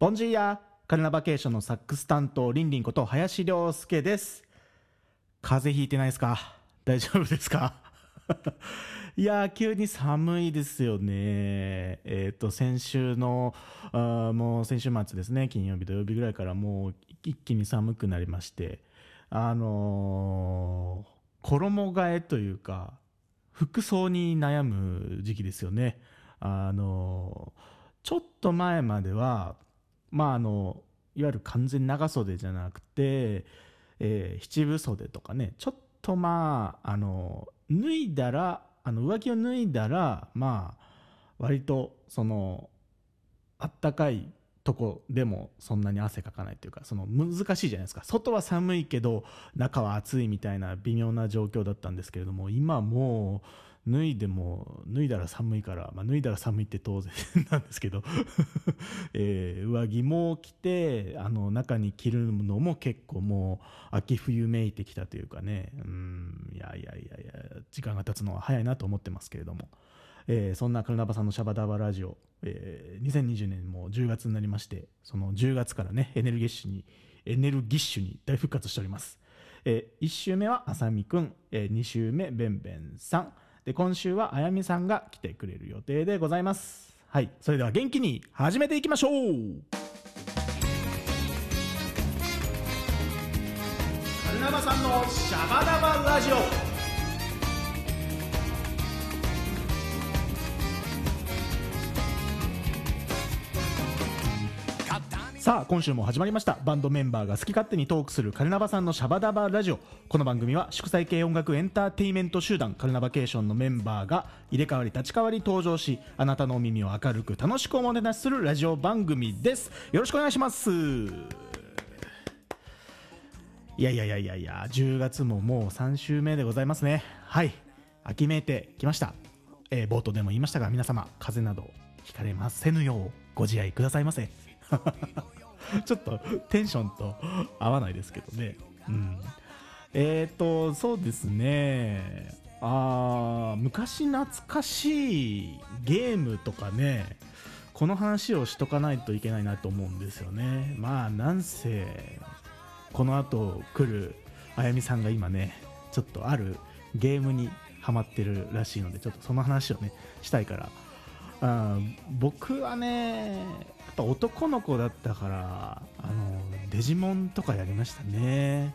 ボンジーヤカルナバケーションのサックス担当リンリンこと林良介です。風邪ひいてないですか？大丈夫ですか？いや急に寒いですよね。えっ、と先週のあもう先週末ですね。金曜日土曜日ぐらいからもう一気に寒くなりまして。あのー衣替えというか服装に悩む時期ですよね。あのちょっと前まではまああのいわゆる完全長袖じゃなくて、えー七分袖とかね。ちょっとまああの脱いだらあの上着を脱いだらまあ割とそのあったかいとこでもそんなに汗かかないというかその難しいじゃないですか。外は寒いけど中は暑いみたいな微妙な状況だったんですけれども今もう脱いでも脱いだら寒いから、まあ、脱いだら寒いって当然 なんですけど、えー上着も着てあの中に着るのも結構もう秋冬めいてきたというかね。うんいやいやいやいや時間が経つのは早いなと思ってますけれども。えーそんなカルナバさんのシャバダバラジオ、えー2020年も10月になりましてその10月からねエネルギッシュにエネルギッシュに大復活しております、え1週目はあさみくん、え2週目べんべんさん。で今週はあやみさんが来てくれる予定でございます。はい。それでは元気に始めていきましょう。カルナバさんのシャバダバラジオ。さあ今週も始まりました。バンドメンバーが好き勝手にトークするカルナバさんのシャバダバラジオ。この番組は祝祭系音楽エンターテイメント集団カルナバケーションのメンバーが入れ替わり立ち替わり登場しあなたのお耳を明るく楽しくおもてなしするラジオ番組です。よろしくお願いします。いやいやいやいやいや10月ももう3週目でございますね。はい。秋めいてきました、えー冒頭でも言いましたが皆様風邪などひかれませぬようご自愛くださいませ。ちょっとテンションと合わないですけどね。うん。えっ、と、そうですね。あ昔懐かしいゲームとかね、この話をしとかないといけないなと思うんですよね。まあ、なんせ、この後来るあやみさんが今ね、ちょっとあるゲームにハマってるらしいので、ちょっとその話をね、したいから、あ僕はねやっぱ男の子だったからあのデジモンとかやりましたね。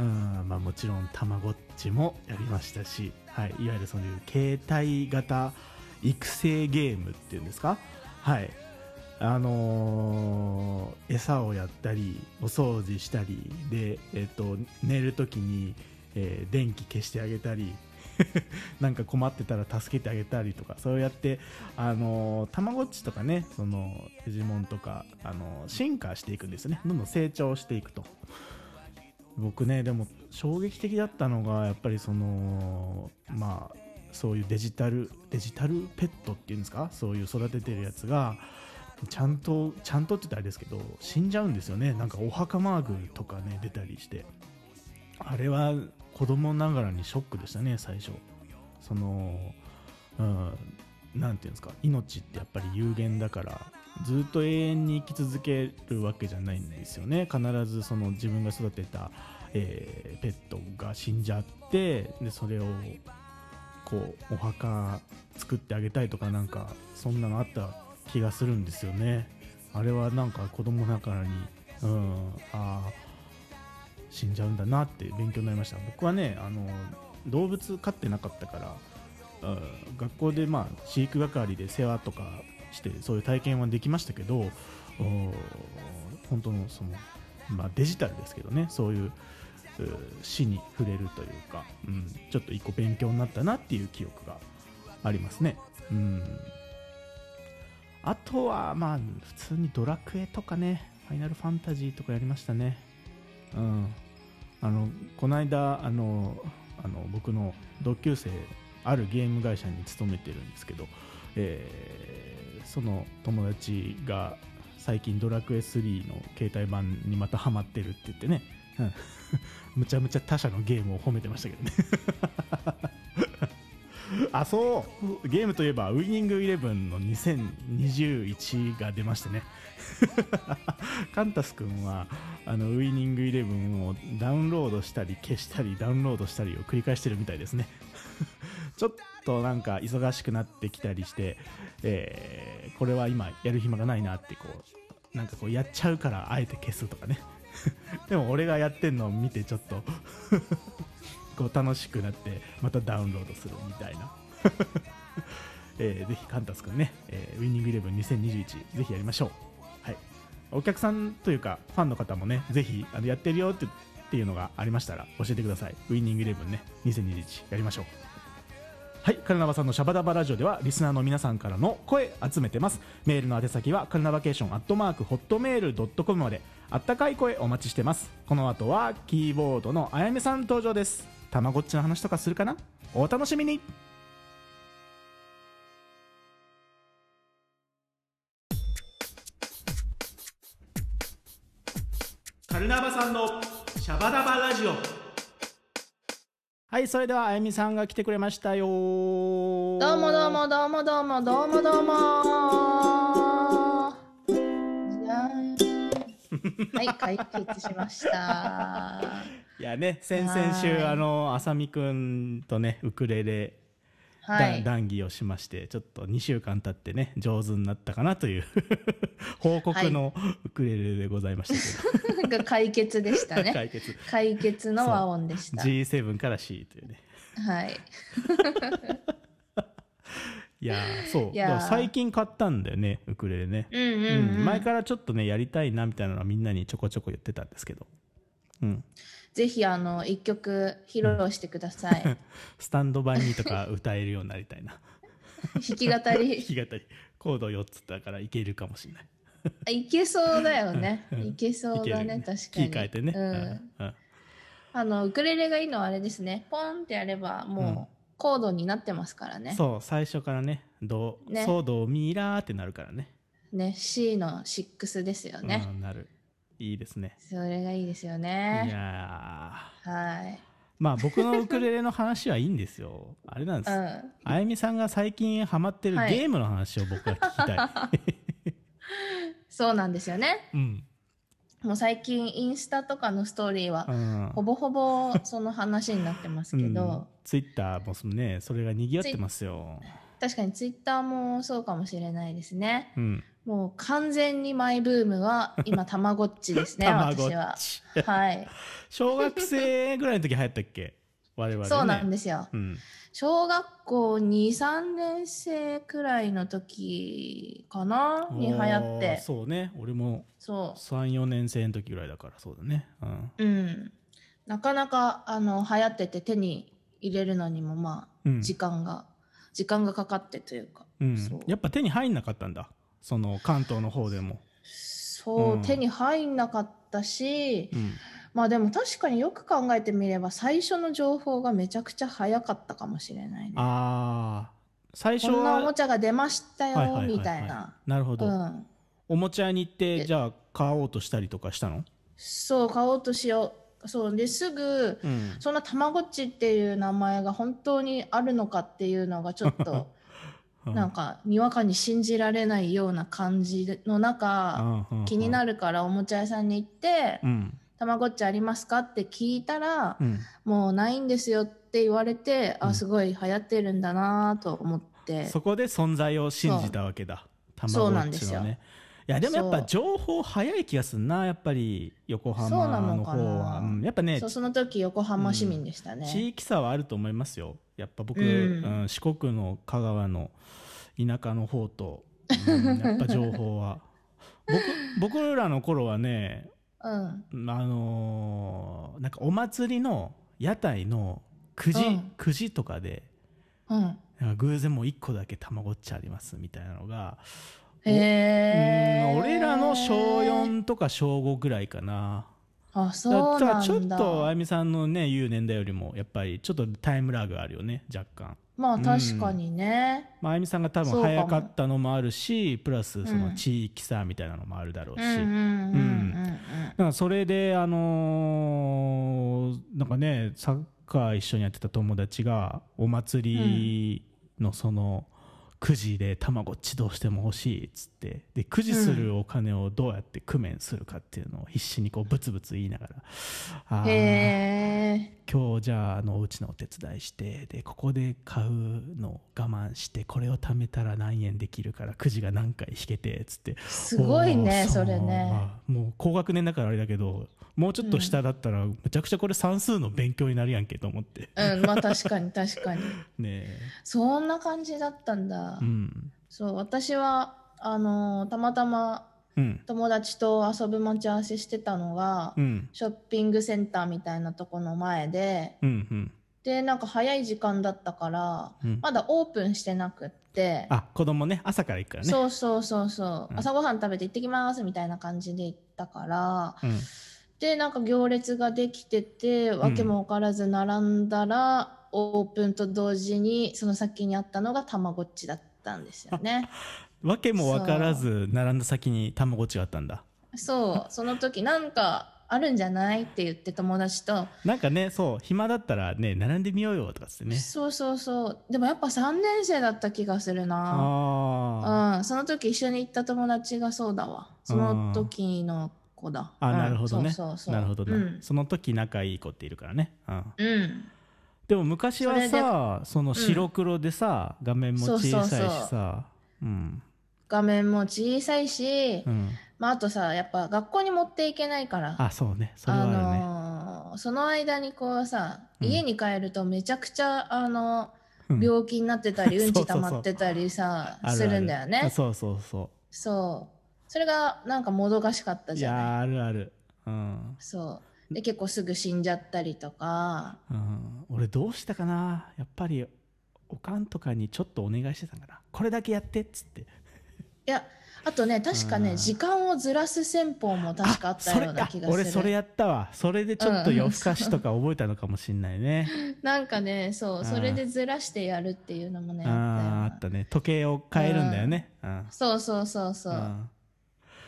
うんまあもちろんたまごっちもやりましたし、はい、いわゆるそういう携帯型育成ゲームっていうんですか？はいあのー餌をやったりお掃除したりで、えっと寝るときに、えー電気消してあげたり なんか困ってたら助けてあげたりとかそうやってあのたまごっちとかねそのデジモンとかあの進化していくんですね。どんどん成長していくと。僕ねでも衝撃的だったのがやっぱりそのまあそういうデジタルデジタルペットっていうんですか？そういう育ててるやつがちゃんとちゃんとって言ったらあれですけど死んじゃうんですよね。なんかお墓マークとかね出たりして。あれは子供ながらにショックでしたね最初。そのうんなんていうんですか命ってやっぱり有限だからずっと永遠に生き続けるわけじゃないんですよね。必ずその自分が育てた、えーペットが死んじゃってでそれをこうお墓作ってあげたいとかなんかそんなのあった気がするんですよね。あれはなんか子供ながらにうんああ死んじゃうんだなって勉強になりました。僕はねあの動物飼ってなかったからあ学校でまあ飼育係で世話とかしてそういう体験はできましたけどお本当のその、まあ、デジタルですけどねそういうう死に触れるというか、うん、ちょっと一個勉強になったなっていう記憶がありますね。うん。あとはまあ普通にドラクエとかねファイナルファンタジーとかやりましたね。うん。あのこの間あのあの僕の同級生あるゲーム会社に勤めてるんですけど、えーその友達が最近ドラクエ3の携帯版にまたハマってるって言ってね、うん。むちゃむちゃ他社のゲームを褒めてましたけどね。あそう。ゲームといえばウイニングイレブンの2021が出ましてね。カンタス君はあのウイニングイレブンをダウンロードしたり消したりダウンロードしたりを繰り返してるみたいですね。ちょっとなんか忙しくなってきたりして、えーこれは今やる暇がないなってこうなんかこうやっちゃうからあえて消すとかね。でも俺がやってんのを見てちょっと。こう楽しくなってまたダウンロードするみたいな、えーぜひカンタス君ね、えーウィニングイレブン2021ぜひやりましょう、はい、お客さんというかファンの方もねぜひあのやってるよってっていうのがありましたら教えてください。ウィニングイレブンね2021やりましょう。はい、カルナバさんのシャバダバラジオではリスナーの皆さんからの声集めてます。メールの宛先はカルナバケーションアットマークホットメールドットコムまで。あったかい声お待ちしてます。この後はキーボードのあやめさん登場です。たまごっちの話とかするかな？お楽しみに。カルナバさんのシャバダバラジオ。はいそれではあやみさんが来てくれましたよ。どうもどうもどうもどうもどうもどうも。じゃん。はい解決しましたいやね先々週はい。あのあさみくんとねウクレレはい。だ談義をしましてちょっと2週間経ってね上手になったかなという 報告のウクレレでございましたが 解決でしたけど、ね。解決。解決の和音でした。G7 から C というね。はい。いやーそう。最近買ったんだよねウクレレね、うんうん、ううんん、前からちょっとねやりたいなみたいなのはみんなにちょこちょこ言ってたんですけど、うん、ぜひあの一曲披露してください。スタンドバイにとか歌えるようになりたいな。弾き語弾りき語り。コード4つだからいけるかもしれない。あいけそうだよね。うん。いけそうだね。いける確かに。キえてね、うん。うん。あのウクレレがいいのはあれですね。ポンってやればうん。もうコードになってますからね、そう最初からねドね。ソドミラーってなるからね。ね C の6ですよね、うん、なるいいですね。それがいいですよいねやー。はい。まあ僕のウクレレの話はいいんですよ。あれなんです、うん。あゆみさんが最近ハマってるはい。ゲームの話を僕は聞きたい、そうなんですよね。うん。もう最近インスタとかのストーリーはうん。ほぼほぼその話になってますけど、ツイッターもそのね。それが賑わってますよ、確かにツイッターもそうかもしれないですね。うん、もう完全にマイブームは今 たまごっちですね私は。はい。小学生ぐらいの時流行ったっけ？我々ね。そうなんですよ。うん。小学校23年生くらいの時かなに流行って。そうね。俺もそ34年生の時ぐらいだからそうだね。うん。ううん。なかなかあの流行ってて手に入れるのにもまあうん。時間が、時間がかかってというか。うん。やっぱ手に入んなかったんだその関東の方でも、そう、うん。手に入んなかったしうん、まあでも確かによく考えてみれば最初の情報がめちゃくちゃ早かったかもしれないね。ああ最初こんなおもはちゃが出ましたよ、はいはいはいはい。みたいな。なるほど、うん。おもちゃ屋に行ってえじゃあ買おうとしたりとかしたの？そう買おうとしよう。そう。ですぐうん。そんなたまごっちっていう名前が本当にあるのかっていうのがちょっとなんかにわかに信じられないような感じの中気になるるからおもちゃ屋さんに行ってうん「たまごっちありますか?」って聞いたらうん「もうないんですよ」って言われてうん。あすごい流行ってるんだなと思って。そこで存在を信じたわけだ。たまごそうなっちのねんですよいやでもやっぱ情報早い気がするなやっぱり横そう浜なの方は、うんやっぱねその時横浜市民でした地ね。域差はあると思いますよ。やっぱ僕、うん。うん四国の香川の田舎の方と、うん やっぱ情報は。僕僕らの頃はねうん。あのーなんかお祭りの屋台のくじ、うん。くじとかでうん、偶然もう1個だけたまごっちありますみたいなのがへ俺らの小4とか小5ぐらいかな。あそうだからちょっとあゆみさんのね言う年代よりもやっぱりちょっとタイムラグあるよね若干、まあ確かにね、まあ、あゆみさんが多分早かったのもあるしプラスそのうん地域差みたいなのもあるだろうし、うん、うんうんうんだからそれであのーなんかねサッカー一緒にやってた友達がお祭りのその9時でたまごっちどうしても欲しいっつって。で9時するお金をどうやって工面するかっていうのを必死にこうブツブツ言いながら、あへ今日じゃああのお家のお手伝いして。でここで買うのを我慢してこれを貯めたら何円できるからくじが何回引けてっつって。すごいねそれね、まあもう高学年だからあれだけどもうちょっと下だったら、むちゃくちゃこれ算数の勉強になるやんけと思って。うんまあ確かに確かに。ねそんな感じだったんだ、うん。そう私はあのーたまたまうん。友達と遊ぶ待ち合わせしてたのが、うん。ショッピングセンターみたいなとこの前でうんうん。でなんか早い時間だったから、うん。まだオープンしてなくって。あ子供ね。朝から行くからね。そうそうそうそう、うん。朝ごはん食べて行ってきますみたいな感じで行ったからうんでなんか行列ができてて訳も分からず並んだら、オープンと同時にその先にあったのがたまごっちだったんですよね。わけも分からず並んだ先にたまごっちがあったんだ。そう。その時なんかあるんじゃないって言って友達と、なんかねそう暇だったらね並んでみようよとかってね。そうそうそう。でもやっぱ3年生だった気がするな。あうん、その時一緒に行った友達がそうだわ。その時の子だ。あなるほどね。なるほどな、うん。その時仲いい子っているからね、うん、うん。でも昔はさその白黒でさ、画面も小さいしさ。うん。画面も小さいし、うん。まあ、あとさやっぱ学校に持っていけないから。あそうね。それはあるね、のーその間にこうさうん。家に帰るとめちゃくちゃあのうん。病気になってたり、うん、ち溜まってたりさするんだよね。そうそうそそうそれがなんかもどかしかったういじゃない。やーあるある。う。ん、そうで結構すぐ死んじゃったりとか。うん、俺どうしたかな？やっぱりおかんとかにちょっとお願いしてたんかな。これだけやってっつって。いやあとね確かうん。ね時間をずらす戦法も確かあったような気がする。俺それやったわ。それでちょっと夜更かしとか覚えたのかもしんないね、なんかねそううん。それでずらしてやるっていうのもねああったよああったね。時計を変えるんだよね、うん。そうそうそうそう、うん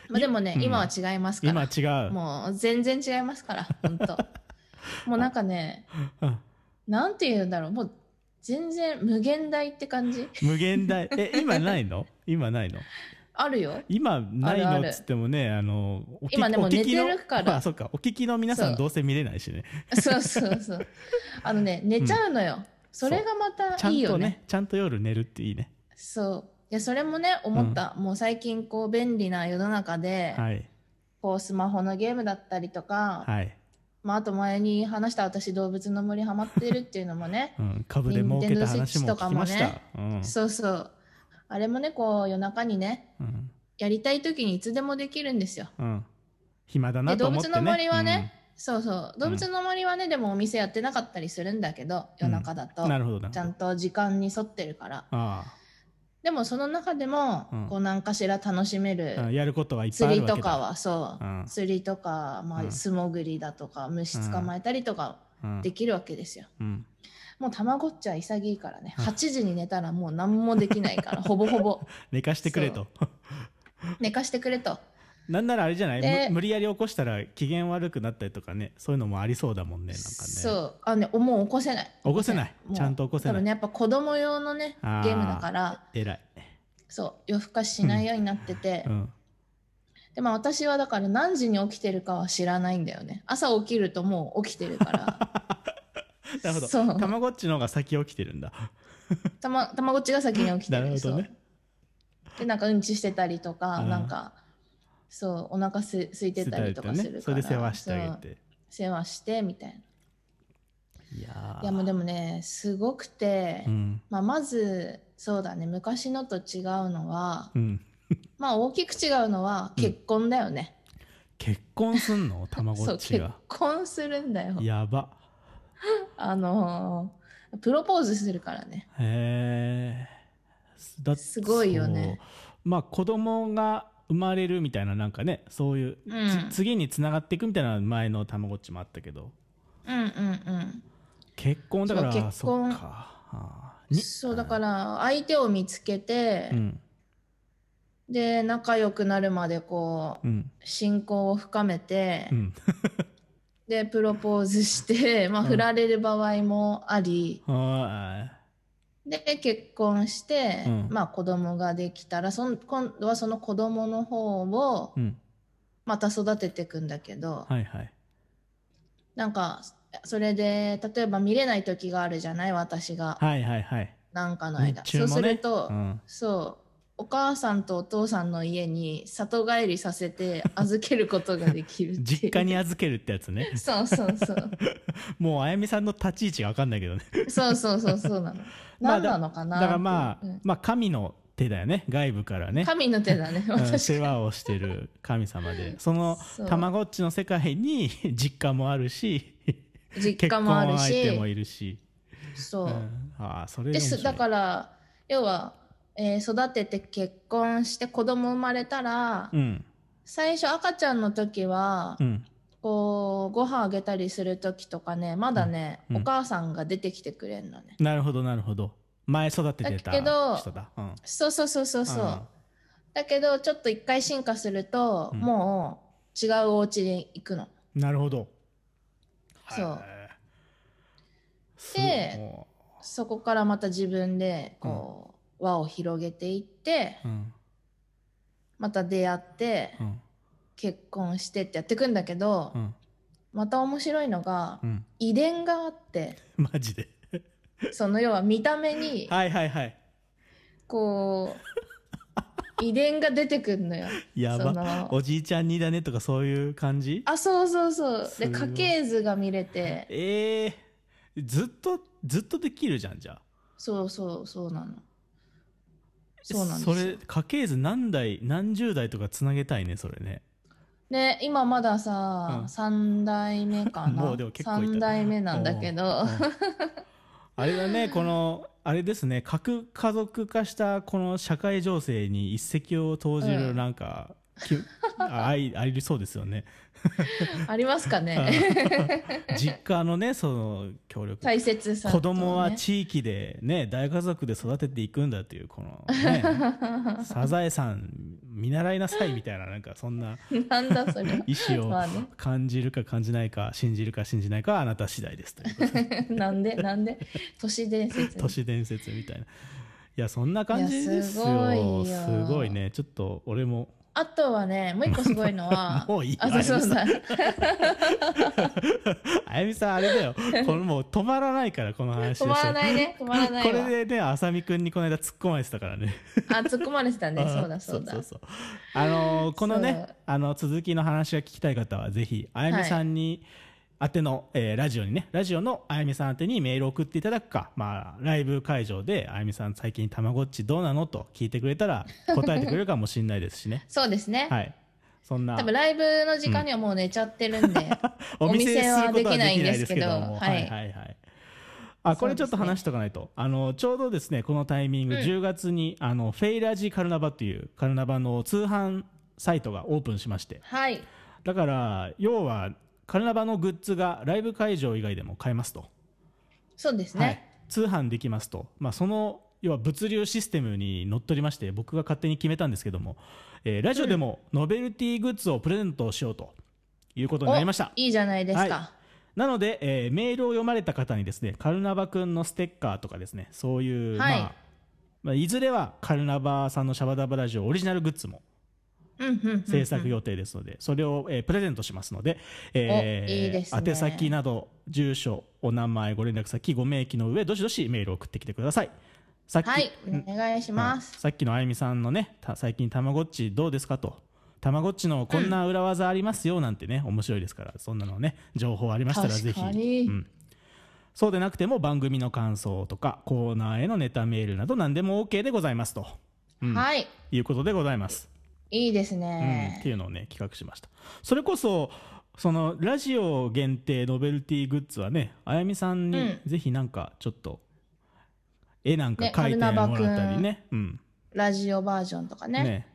まあ、でもね、うん。今は違いますから。今違う。もう全然違いますから本当。もうなんかねうん。なんて言うんだろう。もう全然無限大って感じ？無限大。え今ないの？今ないの？あるよ。今ないの？っつってもねあの今でも寝てるから。あそっか。お聞きの皆さんどうせ見れないしね。そうそうそう。あのね寝ちゃうのよ、それがまちゃんとたいいよね。ねちゃんと夜寝るっていいね。そういやそれもね思った、もう最近こう便利な世の中で、はい。こうスマホのゲームだったりとか、はい、まあ、あと前に話した私動物の森ハマってるっていうのもね うん、株で儲けた話も聞きました、うん。そうそう。あれもねこう夜中にねうん。やりたい時にいつでもできるんですよ。うん、暇だなと思って、ね、物の森はね、そうそう。動物の森はね、でもお店やってなかったりするんだけど夜中だと、うん。なるほどちゃんと時間に沿ってるから。あでもその中でも、うん。こう何かしら楽しめるあうんやることはいっぱいあ釣るわけだ。りとかはそう、うん。釣りとか、まあ、うん。素潜りだとか虫捕まえたりとかうん。できるわけですよ、うん、もうたまごっちは潔いからね。うん。8時に寝たらもう何もできないからほぼほぼ。寝かしてくれと。寝かしてくれとなんならあれじゃない？無理やり起こしたら機嫌悪くなったりとかねそういうのもありそうだもんねなんかね。そう。あねもう起こせない。起こせない。ちゃんと起こせない。多分ねやっぱ子供用のねゲあー。ームだから。偉い、そう。夜更かししないようになってて、うん、でまあ私はだから何時に起きてるかは知らないんだよね。朝起きるともう起きてるから。なるほど。そう。たまごっちの方が先起きてるんだ。たまたまごっちが先に起きて なるるほどね。でなんかうんちしてたりとか、うん。なんかそうお腹す空いてたりとかするから、それで世話してあげて。世話してみたいいやいやもうでもねすごくて、うん。まあ、まずそうだね昔のと違うのはうん。まあ大きく違うのは結婚だよね、結婚すんの？たまごそう結っちが。婚するんだよ。やば。あのープロポーズするからね。へえすごいよね。まあ子供が生まれるみたいななんかねそういう、うん。つ次につながっていくみたいな前のたまごっちもあったけど。うんうんうん。結婚だからそう結婚。そっか。あー。に？そうだから相手を見つけて、うん。で仲良くなるまでこううん。親交を深めて、うん。でプロポーズして、まあ、うん振られる場合もあり、はで結婚して、うん、まあ子供ができたらそん今度はその子供の方をまた育てていくんだけど、はいはい、なんかそれで例えば見れない時があるじゃない私が。はいはいはい。なんかの間。ね、そうすると、うん、そうお母さんとお父さんの家に里帰りさせて預けることができる実家に預けるってやつね。そうそうそう。もうあやみさんの立ち位置が分かんないけどね。そうそうそうそうなの。何なのかなだからまあ、うん、まあ神の手だよね。外部からね。神の手だね、うん、世話をしてる神様で。そのたまごっちの世界に 実家もあるし実家もあるし。結婚相手もいるし。そう、うん、ああそれですだから要はえー、育てて結婚して子供生まれたら、うん、最初赤ちゃんの時は、うん、こうご飯あげたりする時とかねまだね、うん、お母さんが出てきてくれるのね。なるほどなるほど。前育ててた人だ。けど、そうそうそうそうそう。だけどちょっと一回進化すると、もう違うお家に行くの。なるほど。そう。でそこからまた自分でこう、輪を広げていって、うん、また出会って、うん、結婚してってやっていくんだけど、うん、また面白いのが、遺伝があって マジで？その要は見た目にはいはいはい。こう遺伝が出てくるのよ。やば。おじいちゃんにだねとかそういう感じ？あそうそうそう。で家系図が見れて。ええー、ずっとずっとできるじゃんじゃあ。そうそうそうなのそうなんですそれ家系図何代何十代とかつなげたいねそれね。ね今まださ、うん、3代目かな。もうでも結構3代目なんだけど。あれだねこのあれですね核家族化したこの社会情勢に一石を投じるなんか、うん、あありそうですよね。ありますかね。実家のねその協力。大切さ、ね、子供は地域でね大家族で育てていくんだっていうこのねサザエさん見習いなさいみたいななんかそんななんだそれ。意思を感じるか感じないか信じるか信じないかはあなた次第ですというなんでなんで？都市伝説都市伝説みたいな。いやそんな感じですよ。すごいね。ちょっと俺もあとはね、もう一個すごいのは、もういいあ、そうだ。あやみさん、あれだよ。このもう止まらないから、この話。止まらないね。止まらないこれでね、あさみくんにこの間突っ込まれてたからね。あ、突っ込まれてたね。そうだ、そうだ。そうそうあのー、このね、あの、続きの話が聞きたい方は、ぜひ、あやみさんに、はい宛ての、えー、ラジオにね、ラジオのあやみさん宛てにメールを送っていただくか、まあ、ライブ会場で、あやみさん最近たまごっちどうなのと聞いてくれたら、答えてくれるかもしれないですしね。そうですね。はい。そんな。多分ライブの時間にはもう寝ちゃってるんで、うん、お店はできないんですけど、はい、はいはいはい。あこれちょっと話しとかないと、ね、あのちょうどですねこのタイミング、うん、10月にあのフェイラジカルナバというカルナバの通販サイトがオープンしまして、はい、だから要はカルナバのグッズがライブ会場以外でも買えますと。そうですね。はい、通販できますと。まあ、その、要は物流システムにのっとりまして、僕が勝手に決めたんですけども、えー、ラジオでもノベルティグッズをプレゼントしようということになりました。いいじゃないですか。はい、なので、えー、メールを読まれた方にですね、カルナバくんのステッカーとかですね、そういう、はい、まあ、まあ、いずれはカルナバさんのシャバダバラジオオリジナルグッズも制作予定ですので、それを、えー、プレゼントしますので、えー、いいね、宛先など、住所、お名前、ご連絡先、ご明記の上、どしどしメールを送ってきてください。さっき、はい、お願いします。さっきのあゆみさんのね、最近たまごっちどうですかと。たまごっちのこんな裏技ありますよなんてね、うん、面白いですから、そんなのね、情報ありましたらぜひ。うん、そうでなくても番組の感想とかコーナーへのネタメールなど何でも OK でございますと、うん、はいいうことでございますいいですね、うん、っていうのをね企画しました。それこそそのラジオ限定ノベルティグッズはねあやみさんにぜひなんかちょっと絵なんか描いてもらったりね、うん、ラジオバージョンとかね。ね。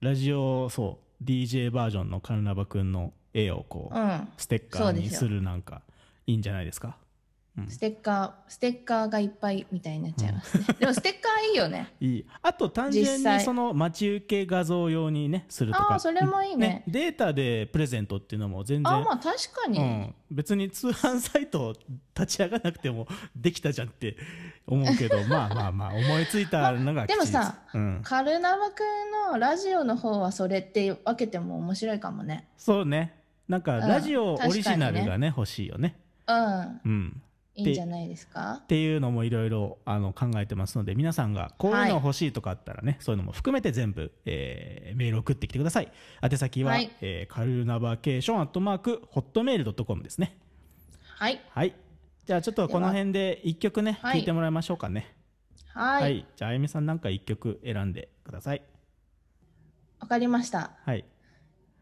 ラジオそう DJ バージョンのカルナバくんの絵をこう、うん、ステッカーにするなんかいいんじゃないですか？ステッカーステッカーがいっぱいみたいになっちゃいますね、でもステッカーいいよね。いい。あと単純にその待ち受け画像用にねするとか。あそれもいいね。データでプレゼントっていうのも全然。あまあ確かに、うん。別に通販サイト立ち上がらなくてもできたじゃんって思うけど まあまあまあ思いついたのがでもさ、うん、カルナバくんのラジオの方はそれって分けても面白いかもね。そうね。なんかラジオオリジナルがね,、欲しいよね。うん。うんいいんじゃないですか？っていうのもいろいろ考えてますので皆さんがこういうの欲しいとかあったらね、はい、そういうのも含めて全部、えー、メール送ってきてください。宛先は、はい、えー、カルナバケーションアットマークホットメール .com ですね。はい、はい、じゃあちょっとこの辺で1曲ね聴い。てもらいましょうかね。はい、はい、じゃああゆみさんなんか1曲選んでください。わかりました。はい。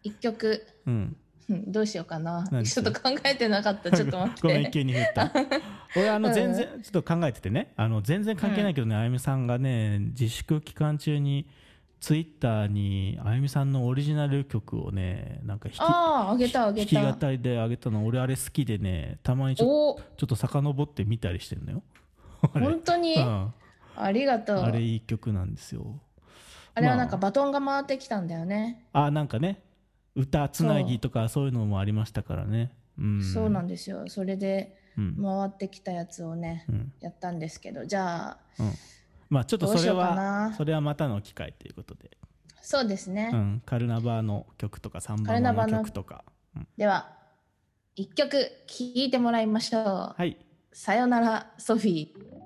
1曲。うんどうしようかな。ちょっと考えてなかった。ちょっと待って。ごめん、急に振った。俺、あの、全然、ちょっと考えててね、あの、全然関係ないけどね、あゆみさんがね、自粛期間中に、ツイッターにあゆみさんのオリジナル曲をねなんか弾きああげたあげた。語りであげたの俺あれ好きでねたまにちょちょっと遡って見たりしてんのよ。本当に、うん、ありがとう。あれいい曲なんですよ。あれはなんかバトンが回ってきたんだよね、まあ、あなんかね歌つなぎとかそう。いうのもありましたからね。うん、そうなんですよ。それで回ってきたやつをね、うん、やったんですけどじゃあ、うん、まあちょっとそれはそれはまたの機会ということで。そうですね、うん、カルナバの曲とかサンバの曲とか、うん、では一曲聴いてもらいましょう。はい。さよならソフィー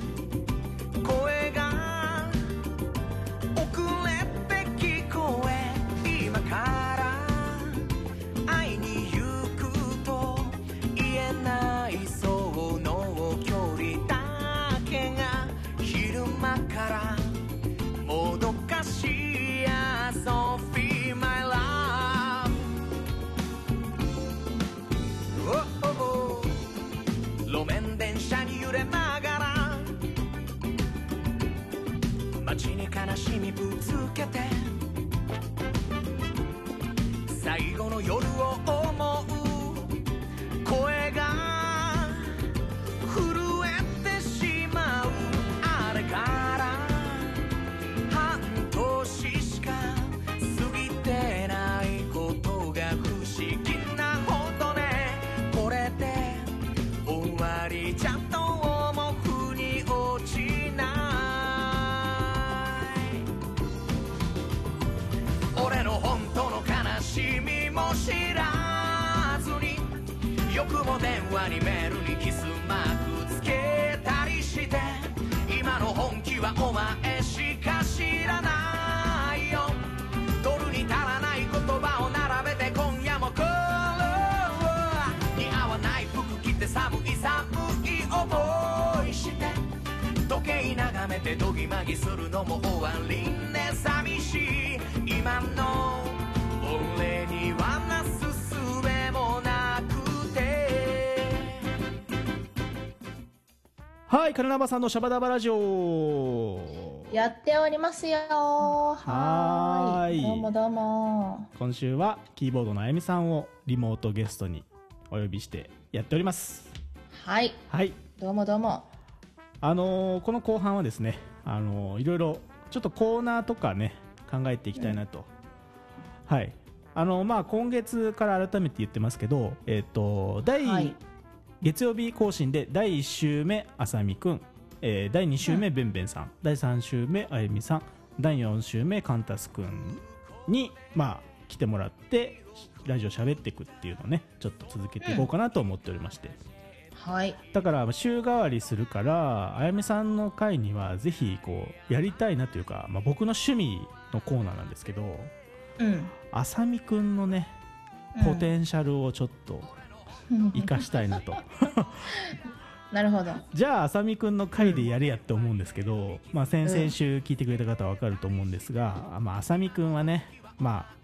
ぶつけても電話にメールにキスマークつけたりして。今の本気はお前しか知らないよ。ドルに足らない言葉を並べて今夜も来る似合わない服着て寒い寒い思いして。時計眺めてドギマギするのも終わり。ナバさんのシャバダバラジオ。やっておりますよ。はい。どうもどうも。今週はキーボードのあやみさんをリモートゲストにお呼びしてやっております。はい。はい。どうもどうも。あのー、この後半はですねあのー、いろいろちょっとコーナーとかね考えていきたいなと、うん、はい。あのまあ今月から改めて言ってますけどえっ、ー、と第、はい月曜日更新で第1週目あさみくん、えー、第2週目べんべんさん、第3週目あゆみさん。第4週目カンタスくんにまあ来てもらってラジオ喋っていくっていうのをねちょっと続けていこうかなと思っておりまして、はい、だから週替わりするからあやめさんの回にはぜひこうやりたいなというか、まあ、僕の趣味のコーナーなんですけど、うん、あさみくんのねポテンシャルをちょっと 生かしたいなと。なるほど。じゃああさみくんの回でやれやって思うんですけど、まあ、先々週聞いてくれた方は分かると思うんですが、まあ、あさみくんはねまあ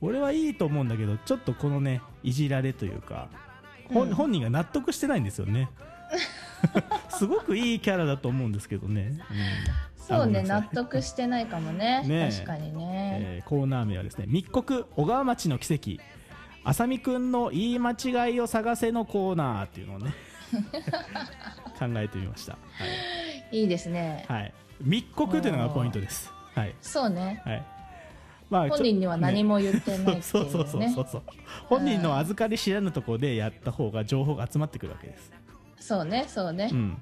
俺はいいと思うんだけどちょっとこのねいじられというか、うん、本人が納得してないんですよね。すごくいいキャラだと思うんですけどね、うん、そうね納得してないかもね。ね確かにね、えー、コーナー名はですね密告小川町の奇跡あさみくんの言い間違いを探せのコーナーっていうのをね 考えてみました、はい、いいですね、はい、密告というのがポイントです、はい、そうね、はい。まあ、本人には何も言ってないそうそうそうそうそう。本人の預かり知らぬところでやった方が情報が集まってくるわけです。そうねそうね、うん、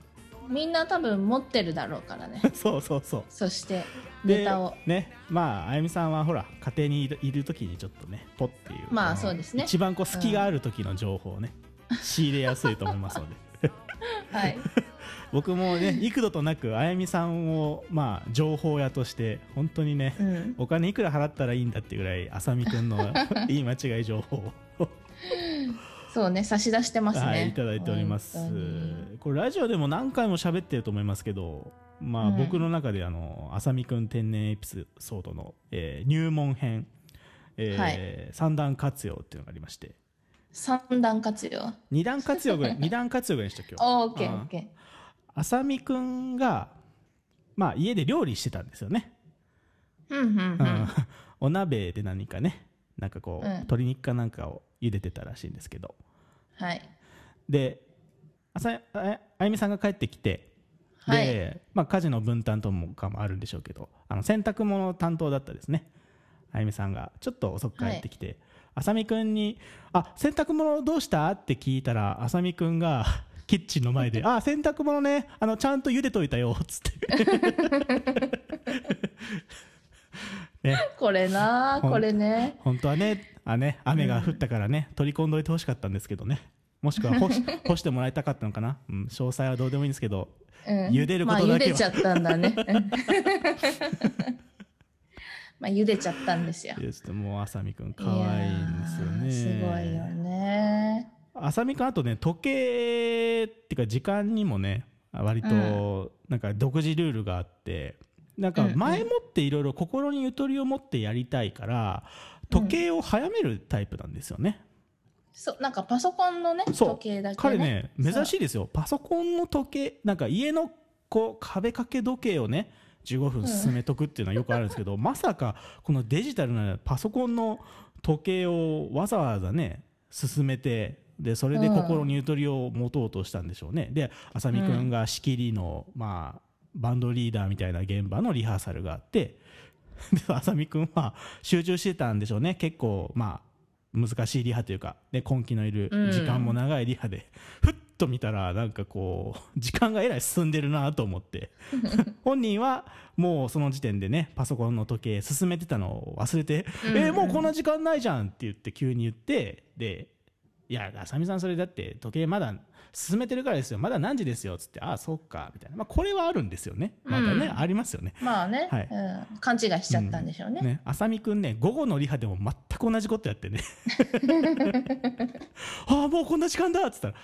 みんな多分持ってるだろうからね。そうそうそう。そしてネタを。ねまああゆみさんはほら家庭にいるいる時にちょっとねポッっていう。まあそうですね。一番こう隙がある時の情報をね、うん、仕入れやすいと思いますので。はい。僕もね幾度となくあやみさんをまあ情報屋として本当にね、うん、お金いくら払ったらいいんだってぐらいあさみくんの言い間違い情報をそうね差し出してますね、はい、いただいております。これラジオでも何回も喋ってると思いますけどまあ、僕の中であのあさみくん天然エピソードの、えー、入門編、えーはい、三段活用っていうのがありまして。三段活用？二段活用ぐらい 二段活用ぐらいにした今日オッケーオッケー。あさみくんが、まあ、家で料理してたんですよね。うんうん。うん、お鍋で何かねなんかこう、うん、鶏肉かなんかを茹でてたらしいんですけど、はい、であさああゆみさんが帰ってきてで、はい、まあ、家事の分担ともかもあるんでしょうけどあの洗濯物担当だったですね。あゆみさんがちょっと遅く帰ってきて、はい、あさみくんに「あ洗濯物どうした?」って聞いたらあさみくんが キッチンの前で「あ洗濯物ねあのちゃんと茹でといたよ」っつって。ね、これなこれね。本当はねあね雨が降ったからね、うん、取り込んどいてほしかったんですけどね。もしくは干し干してもらいたかったのかな、うん、詳細はどうでもいいんですけど、うん、茹でることだけは、まあ、茹でちゃったんだね。まあ茹でちゃったんですよ。もうあさみくん可愛いんですよね。すごいよね。あさみくんあとね時計っていうか時間にもね割となんか独自ルールがあって、なんか前もっていろいろ心にゆとりを持ってやりたいから時計を早めるタイプなんですよね。そうなんかパソコンのね時計だけ、ね、彼ね珍しいですよ。パソコンの時計なんか家のこう壁掛け時計をね15分進めとくっていうのはよくあるんですけど、うん、まさかこのデジタルなパソコンの時計をわざわざね進めてでそれで心にゆとりを持とうとしたんでしょうね、うん、で浅見君が仕切りの、まあ、バンドリーダーみたいな現場のリハーサルがあって で浅見君は集中してたんでしょうね。結構まあ難しいリハというか、ね、根気のいる時間も長いリハで、うん、ふっと見たらなんかこう時間がえらい進んでるなと思って。本人はもうその時点でねパソコンの時計進めてたのを忘れて「うん、えー、もうこんな時間ないじゃん」って言って急に言ってでいや、あさみさんそれだって時計まだ進めてるからですよ。まだ何時ですよ。つって、ああ、そっか。みたいな。まあ、これはあるんですよね。まだね、うん、ありますよね。まあね、はいうん、勘違いしちゃったんでしょうね。うん、ねあさみくんね、午後のリハでも全く同じことやってね。ああ、もうこんな時間だっつったら、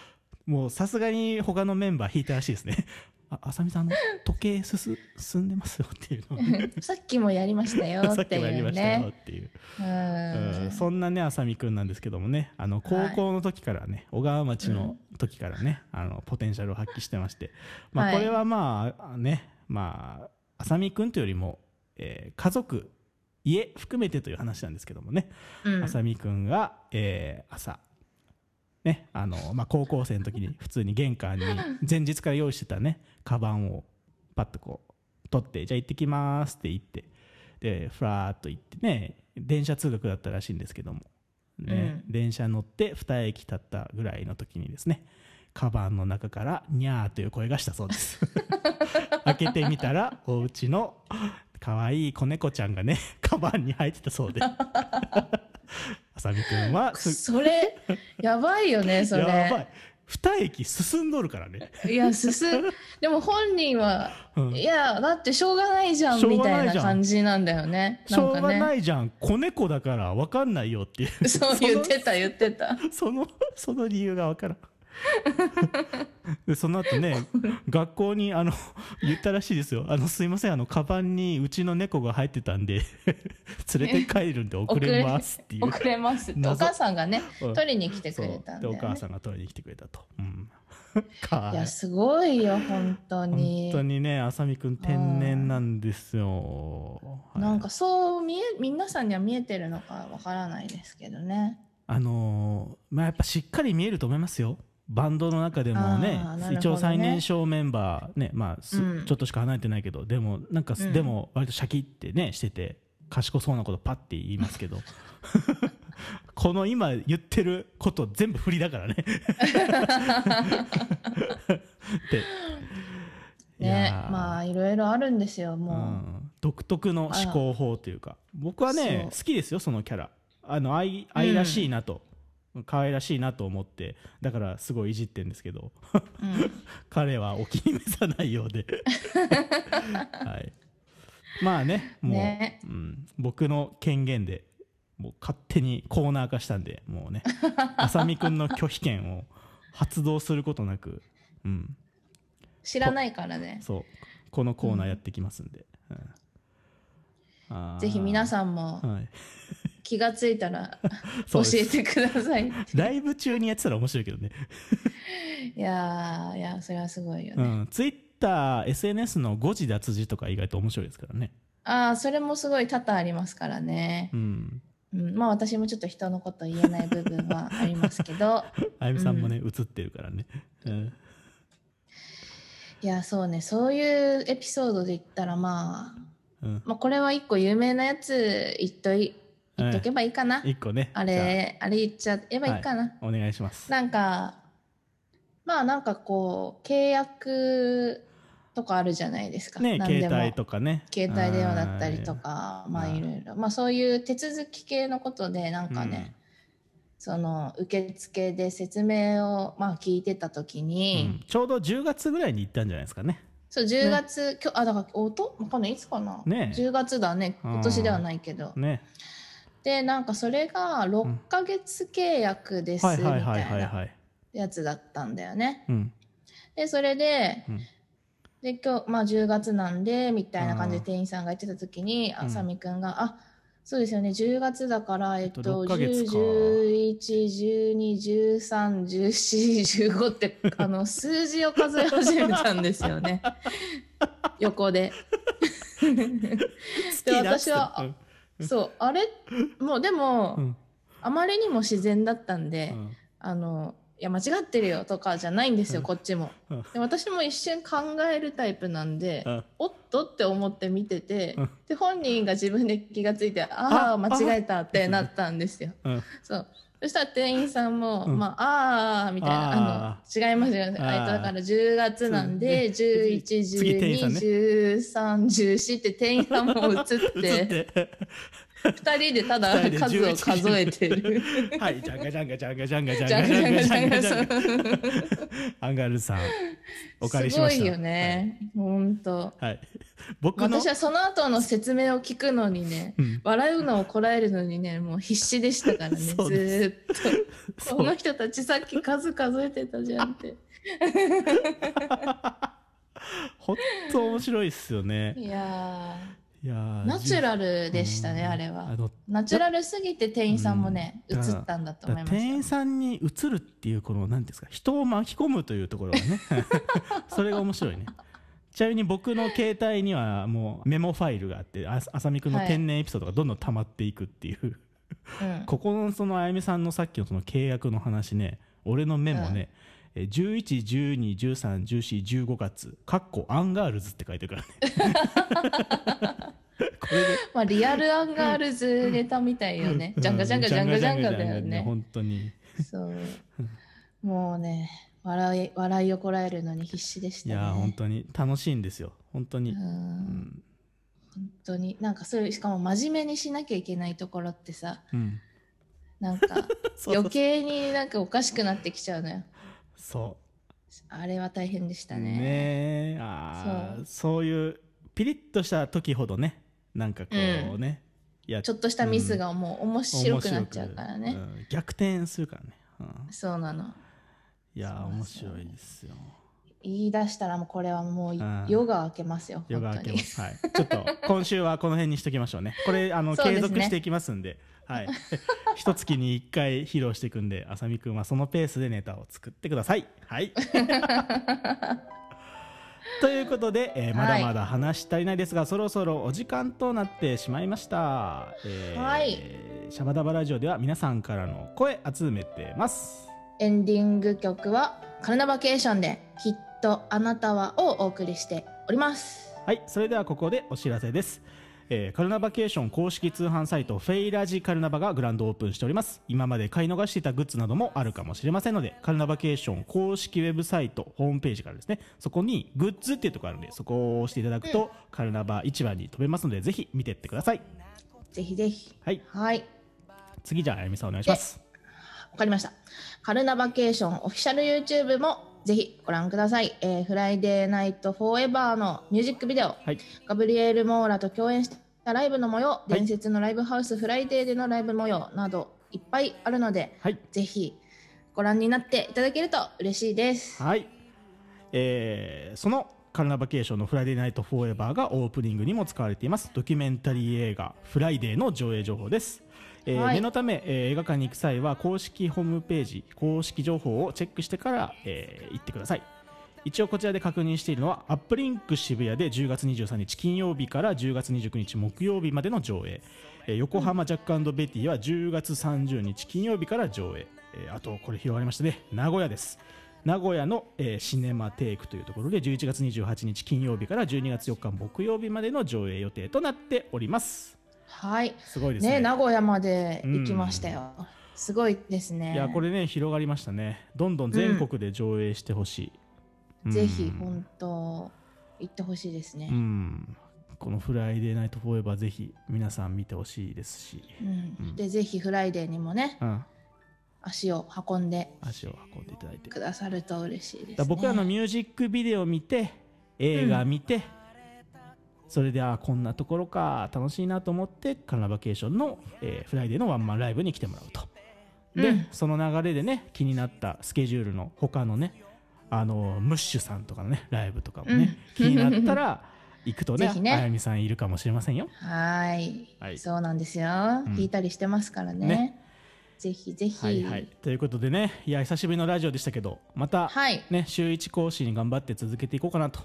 もうさすがに他のメンバー引いたらしいですね。あ、あさみさんの時計進進んでますよっていうのさっきもやりましたよっていう、ね、さっきもやりましたよっていう。うん。そんなね、あさみくんなんですけどもね、あの、高校の時からね、小川町の時からね、あの、ポテンシャルを発揮してまして、まあ、これはまあ、ね、まあ、あさみくんというよりも、えー、家族、家含めてという話なんですけどもね、あさみくんが、えー、朝、ね、あの、まあ、高校生の時に普通に玄関に 前日から用意してたね、カバンをパッとこう、取って、じゃあ行ってきますって言って、で、ふらーっと行ってね、電車通学だったらしいんですけども、ね、うん、電車乗って2駅経ったぐらいの時にですね、カバンの中から「にゃー」という声がしたそうです。開けてみたらお家の可愛い子猫ちゃんがねカバンに入ってたそうで あさみくんは それやばいよね それ。やばい。二駅進んどるからね。いや進 でも本人は、うん、いやだってしょうがないじゃんみたいな感じなんだよねしょうがないじゃん子猫だから分かんないよっていう。そう言ってた言ってた。そのその理由が分からんでその後ね 学校にあの言ったらしいですよ「あのすいませんあのカバンにうちの猫が入ってたんで 連れて帰るんで遅れます」っていう。遅れますって。お母さんがね取りに来てくれたんで、ね、お母さんが取りに来てくれたと、うん、いやすごいよ本当に。本当にねあさみくん天然なんですよ、はい、なんかそう見え皆さんには見えてるのかわからないですけどね。あのー、まあやっぱしっかり見えると思いますよバンドの中でもね、ね、一応最年少メンバーねまあ、うん、ちょっとしか離れてないけどでもなんか、うん、でも割とシャキってねしてて賢そうなことパッて言いますけど。この今言ってること全部振りだからね。ねまあいろいろあるんですよもう、うん、独特の思考法というか。僕はね好きですよそのキャラ。あの愛愛らしいなと、可愛らしいなと思ってだからすごいいじってるんですけど、うん、彼はお気に召さないようで。はい、まあねもう、ね、うん、僕の権限でもう勝手にコーナー化したんでもうねあさみくんの拒否権を発動することなく、うん、知らないからね。そう。このコーナーやってきますんで、うん、ぜひ皆さんも、はい気がついたら 教えてくださいライブ中にやってたら面白いけどね。いやいやそれはすごいよね、うん、ツイッター SNS の誤字脱字とか意外と面白いですからね。ああそれもすごい多々ありますからね。うん。うん、まあ私もちょっと人のこと言えない部分はありますけど。あゆみさんもね、うん、映ってるからね、うん、いやそうね。そういうエピソードで言ったらまあ、うん、まあこれは一個有名なやつ言っとい言っとけばいいかな。一個ね。あれ、あ。れ言っちゃえばいいかな、はい。お願いします。なんか、まあなんかこう、契約とかあるじゃないですか。ね、携帯とかね。携帯電話だったりとか、まあい。ろいろ。まあそういう手続き系のことで、なんかね、うん、その受付で説明をまあ聞いてた時に、うん、ちょうど10月ぐらいに行ったんじゃないですかね。そう10月、ね、今日あだからおと？わかんない。いつかな、ね、10月だね。今年ではないけど、ね、でなんかそれが6ヶ月契約ですみたいなやつだったんだよね。うん、でそれで、うん、で今日まあ10月なんでみたいな感じで店員さんが言ってた時にあさみくんが「あそうですよね10月だからえっと101112131415って あの数字を数え始めたんですよね。横で。で私はそうあれもうでも、うん、あまりにも自然だったんで、うん、あのいや間違ってるよとかじゃないんですよ、こっちも。で私も一瞬考えるタイプなんで、おっとって思って見てて、で本人が自分で気が付いてああ間違えたってなったんですよ。そうそしたら店員さんも、うん、まあ、ああ、みたいな、あの、違いますよね。あだから10月なんで、11、12、13、14って店員さんも映って、二人でただ数を数えてる。はい、ジャンガジャンガジャンガジャンガジャンガジャンガジャンガジャンガ。アンガールズさん、お借りしました。すごいよね。本当。はい。僕私はその後の説明を聞くのにね、うん、笑うのをこらえるのにね、もう必死でしたからね、ずっと。この人たちさっき数数えてたじゃんって。本当面白いっすよね。いやいやナチュラルでしたね、あれは。ナチュラルすぎて店員さんもね、映ったんだと思います店員さんに映るっていうこの何ですか人を巻き込むというところがね それが面白いね。ちなみに僕の携帯にはもうメモファイルがあってあさみくんの天然エピソードがどんどん溜まっていくっていう、はい、ここのそのあゆみさんのさっきのその契約の話ね俺のメモね、うん、1112131415月かっこアンガールズって書いてるからね。これで。まあリアルアンガールズネタみたいよね、ジャンガジャンガジャンガジャンガだよね。本当に。そう。もうね笑い笑いをこらえるのに必死でした、ね、いや本当に楽しいんですよ。本当に、うん、本当に。なんかそういうしかも真面目にしなきゃいけないところってさ、うん、なんか 余計になんかおかしくなってきちゃうのよそう。あれは大変でしたね。ねあそう。そういうピリッとした時ほどね。なんかこうね、うん、やちょっとしたミスがもう面白くなっちゃうからね、うん、逆転するからね、うん、そうなの。いや面白いですよ言い出したらもうこれはもう夜が明けますよ。夜が明けます。はい。ちょっと 今週はこの辺にしときましょうね。これあの、ね、継続していきますんで、はい。一月に一回披露していくんで、あさみくんはそのペースでネタを作ってください。はい。ということで、えー、まだまだ話足りないですが、はい、そろそろお時間となってしまいました。えー、はい。シャバダバラジオでは皆さんからの声集めてます。エンディング曲はカルナバケーションできっとあなたはをお送りしております。はい、それではここでお知らせです。えー、カルナバケーション公式通販サイトフェイラジカルナバがグランドオープンしております。今まで買い逃していたグッズなどもあるかもしれませんのでカルナバケーション公式ウェブサイトホームページからですねそこにグッズっていうところあるんでそこを押していただくと、うん、カルナバ市場に飛べますのでぜひ見てってください。ぜひぜひ。はい、はい、次じゃああやみさんお願いします。わかりました。カルナバケーションオフィシャル YouTube もぜひご覧ください。えー、フライデーナイトフォーエバーのミュージックビデオ、はい、ガブリエル・モーラと共演したライブの模様、はい、伝説のライブハウスフライデーでのライブ模様などいっぱいあるので、はい、ぜひご覧になっていただけると嬉しいです。はい。えー、そのカルナバケーションのフライデーナイトフォーエバーがオープニングにも使われていますドキュメンタリー映画フライデーの上映情報です。えー、はい、念のため、えー、映画館に行く際は公式ホームページ公式情報をチェックしてから、えー、行ってください。一応こちらで確認しているのはアップリンク渋谷で10月23日金曜日から10月29日木曜日までの上映、えー、横浜ジャックベティは10月30日金曜日から上映、えー、あとこれ広がりましたね名古屋です。名古屋の、えー、シネマテイクというところで11月28日金曜日から12月4日木曜日までの上映予定となっておりますはい。すごいですね。ね名古屋まで行きましたよ。うん、すごいですね。いや、これね、広がりましたね。どんどん全国で上映してほしい。うん、ぜひ、本当、行ってほしいですね。うん。このフライデーナイトフォーエバーぜひ皆さん見てほしいですし、うん、でぜひフライデーにもね、うん、足を運んで足を運んでいただいてくださると嬉しいです、ね、僕らのミュージックビデオ見て映画見て、それであこんなところか楽しいなと思ってカルナバケーションの、えー、フライデーのワンマンライブに来てもらうと。で、うん、その流れでね気になったスケジュールの他のねあのムッシュさんとかのねライブとかもね、うん、気になったら 行くとねね。あやみさんいるかもしれませんよ。はい。そうなんですよ、うん、弾いたりしてますからね。ね。ぜひぜひ、はいはい。ということでね、いや、久しぶりのラジオでしたけど、また、はい、ね、週1講師に頑張って続けていこうかなと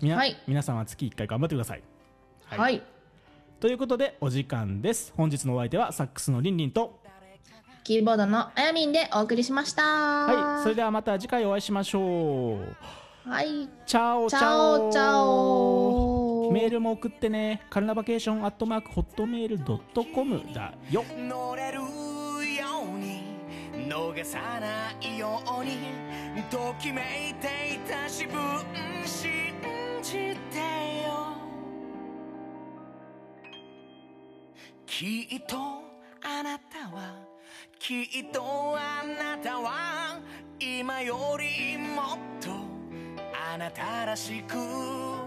みな、はい、皆さんは月1回頑張ってください。はい、はい、ということでお時間です。本日のお相手はサックスのりんりんとキーボードのあやみんでお送りしました。はい、それではまた次回お会いしましょう。はい。チャオチャオチャオ。メールも送ってね。カルナバケーションアットマークホットメールドットコムだよ。乗れるように逃さないようにときめいていた自分じてよ。きっとあなたはきっとあなたは今よりもっとあなたらしく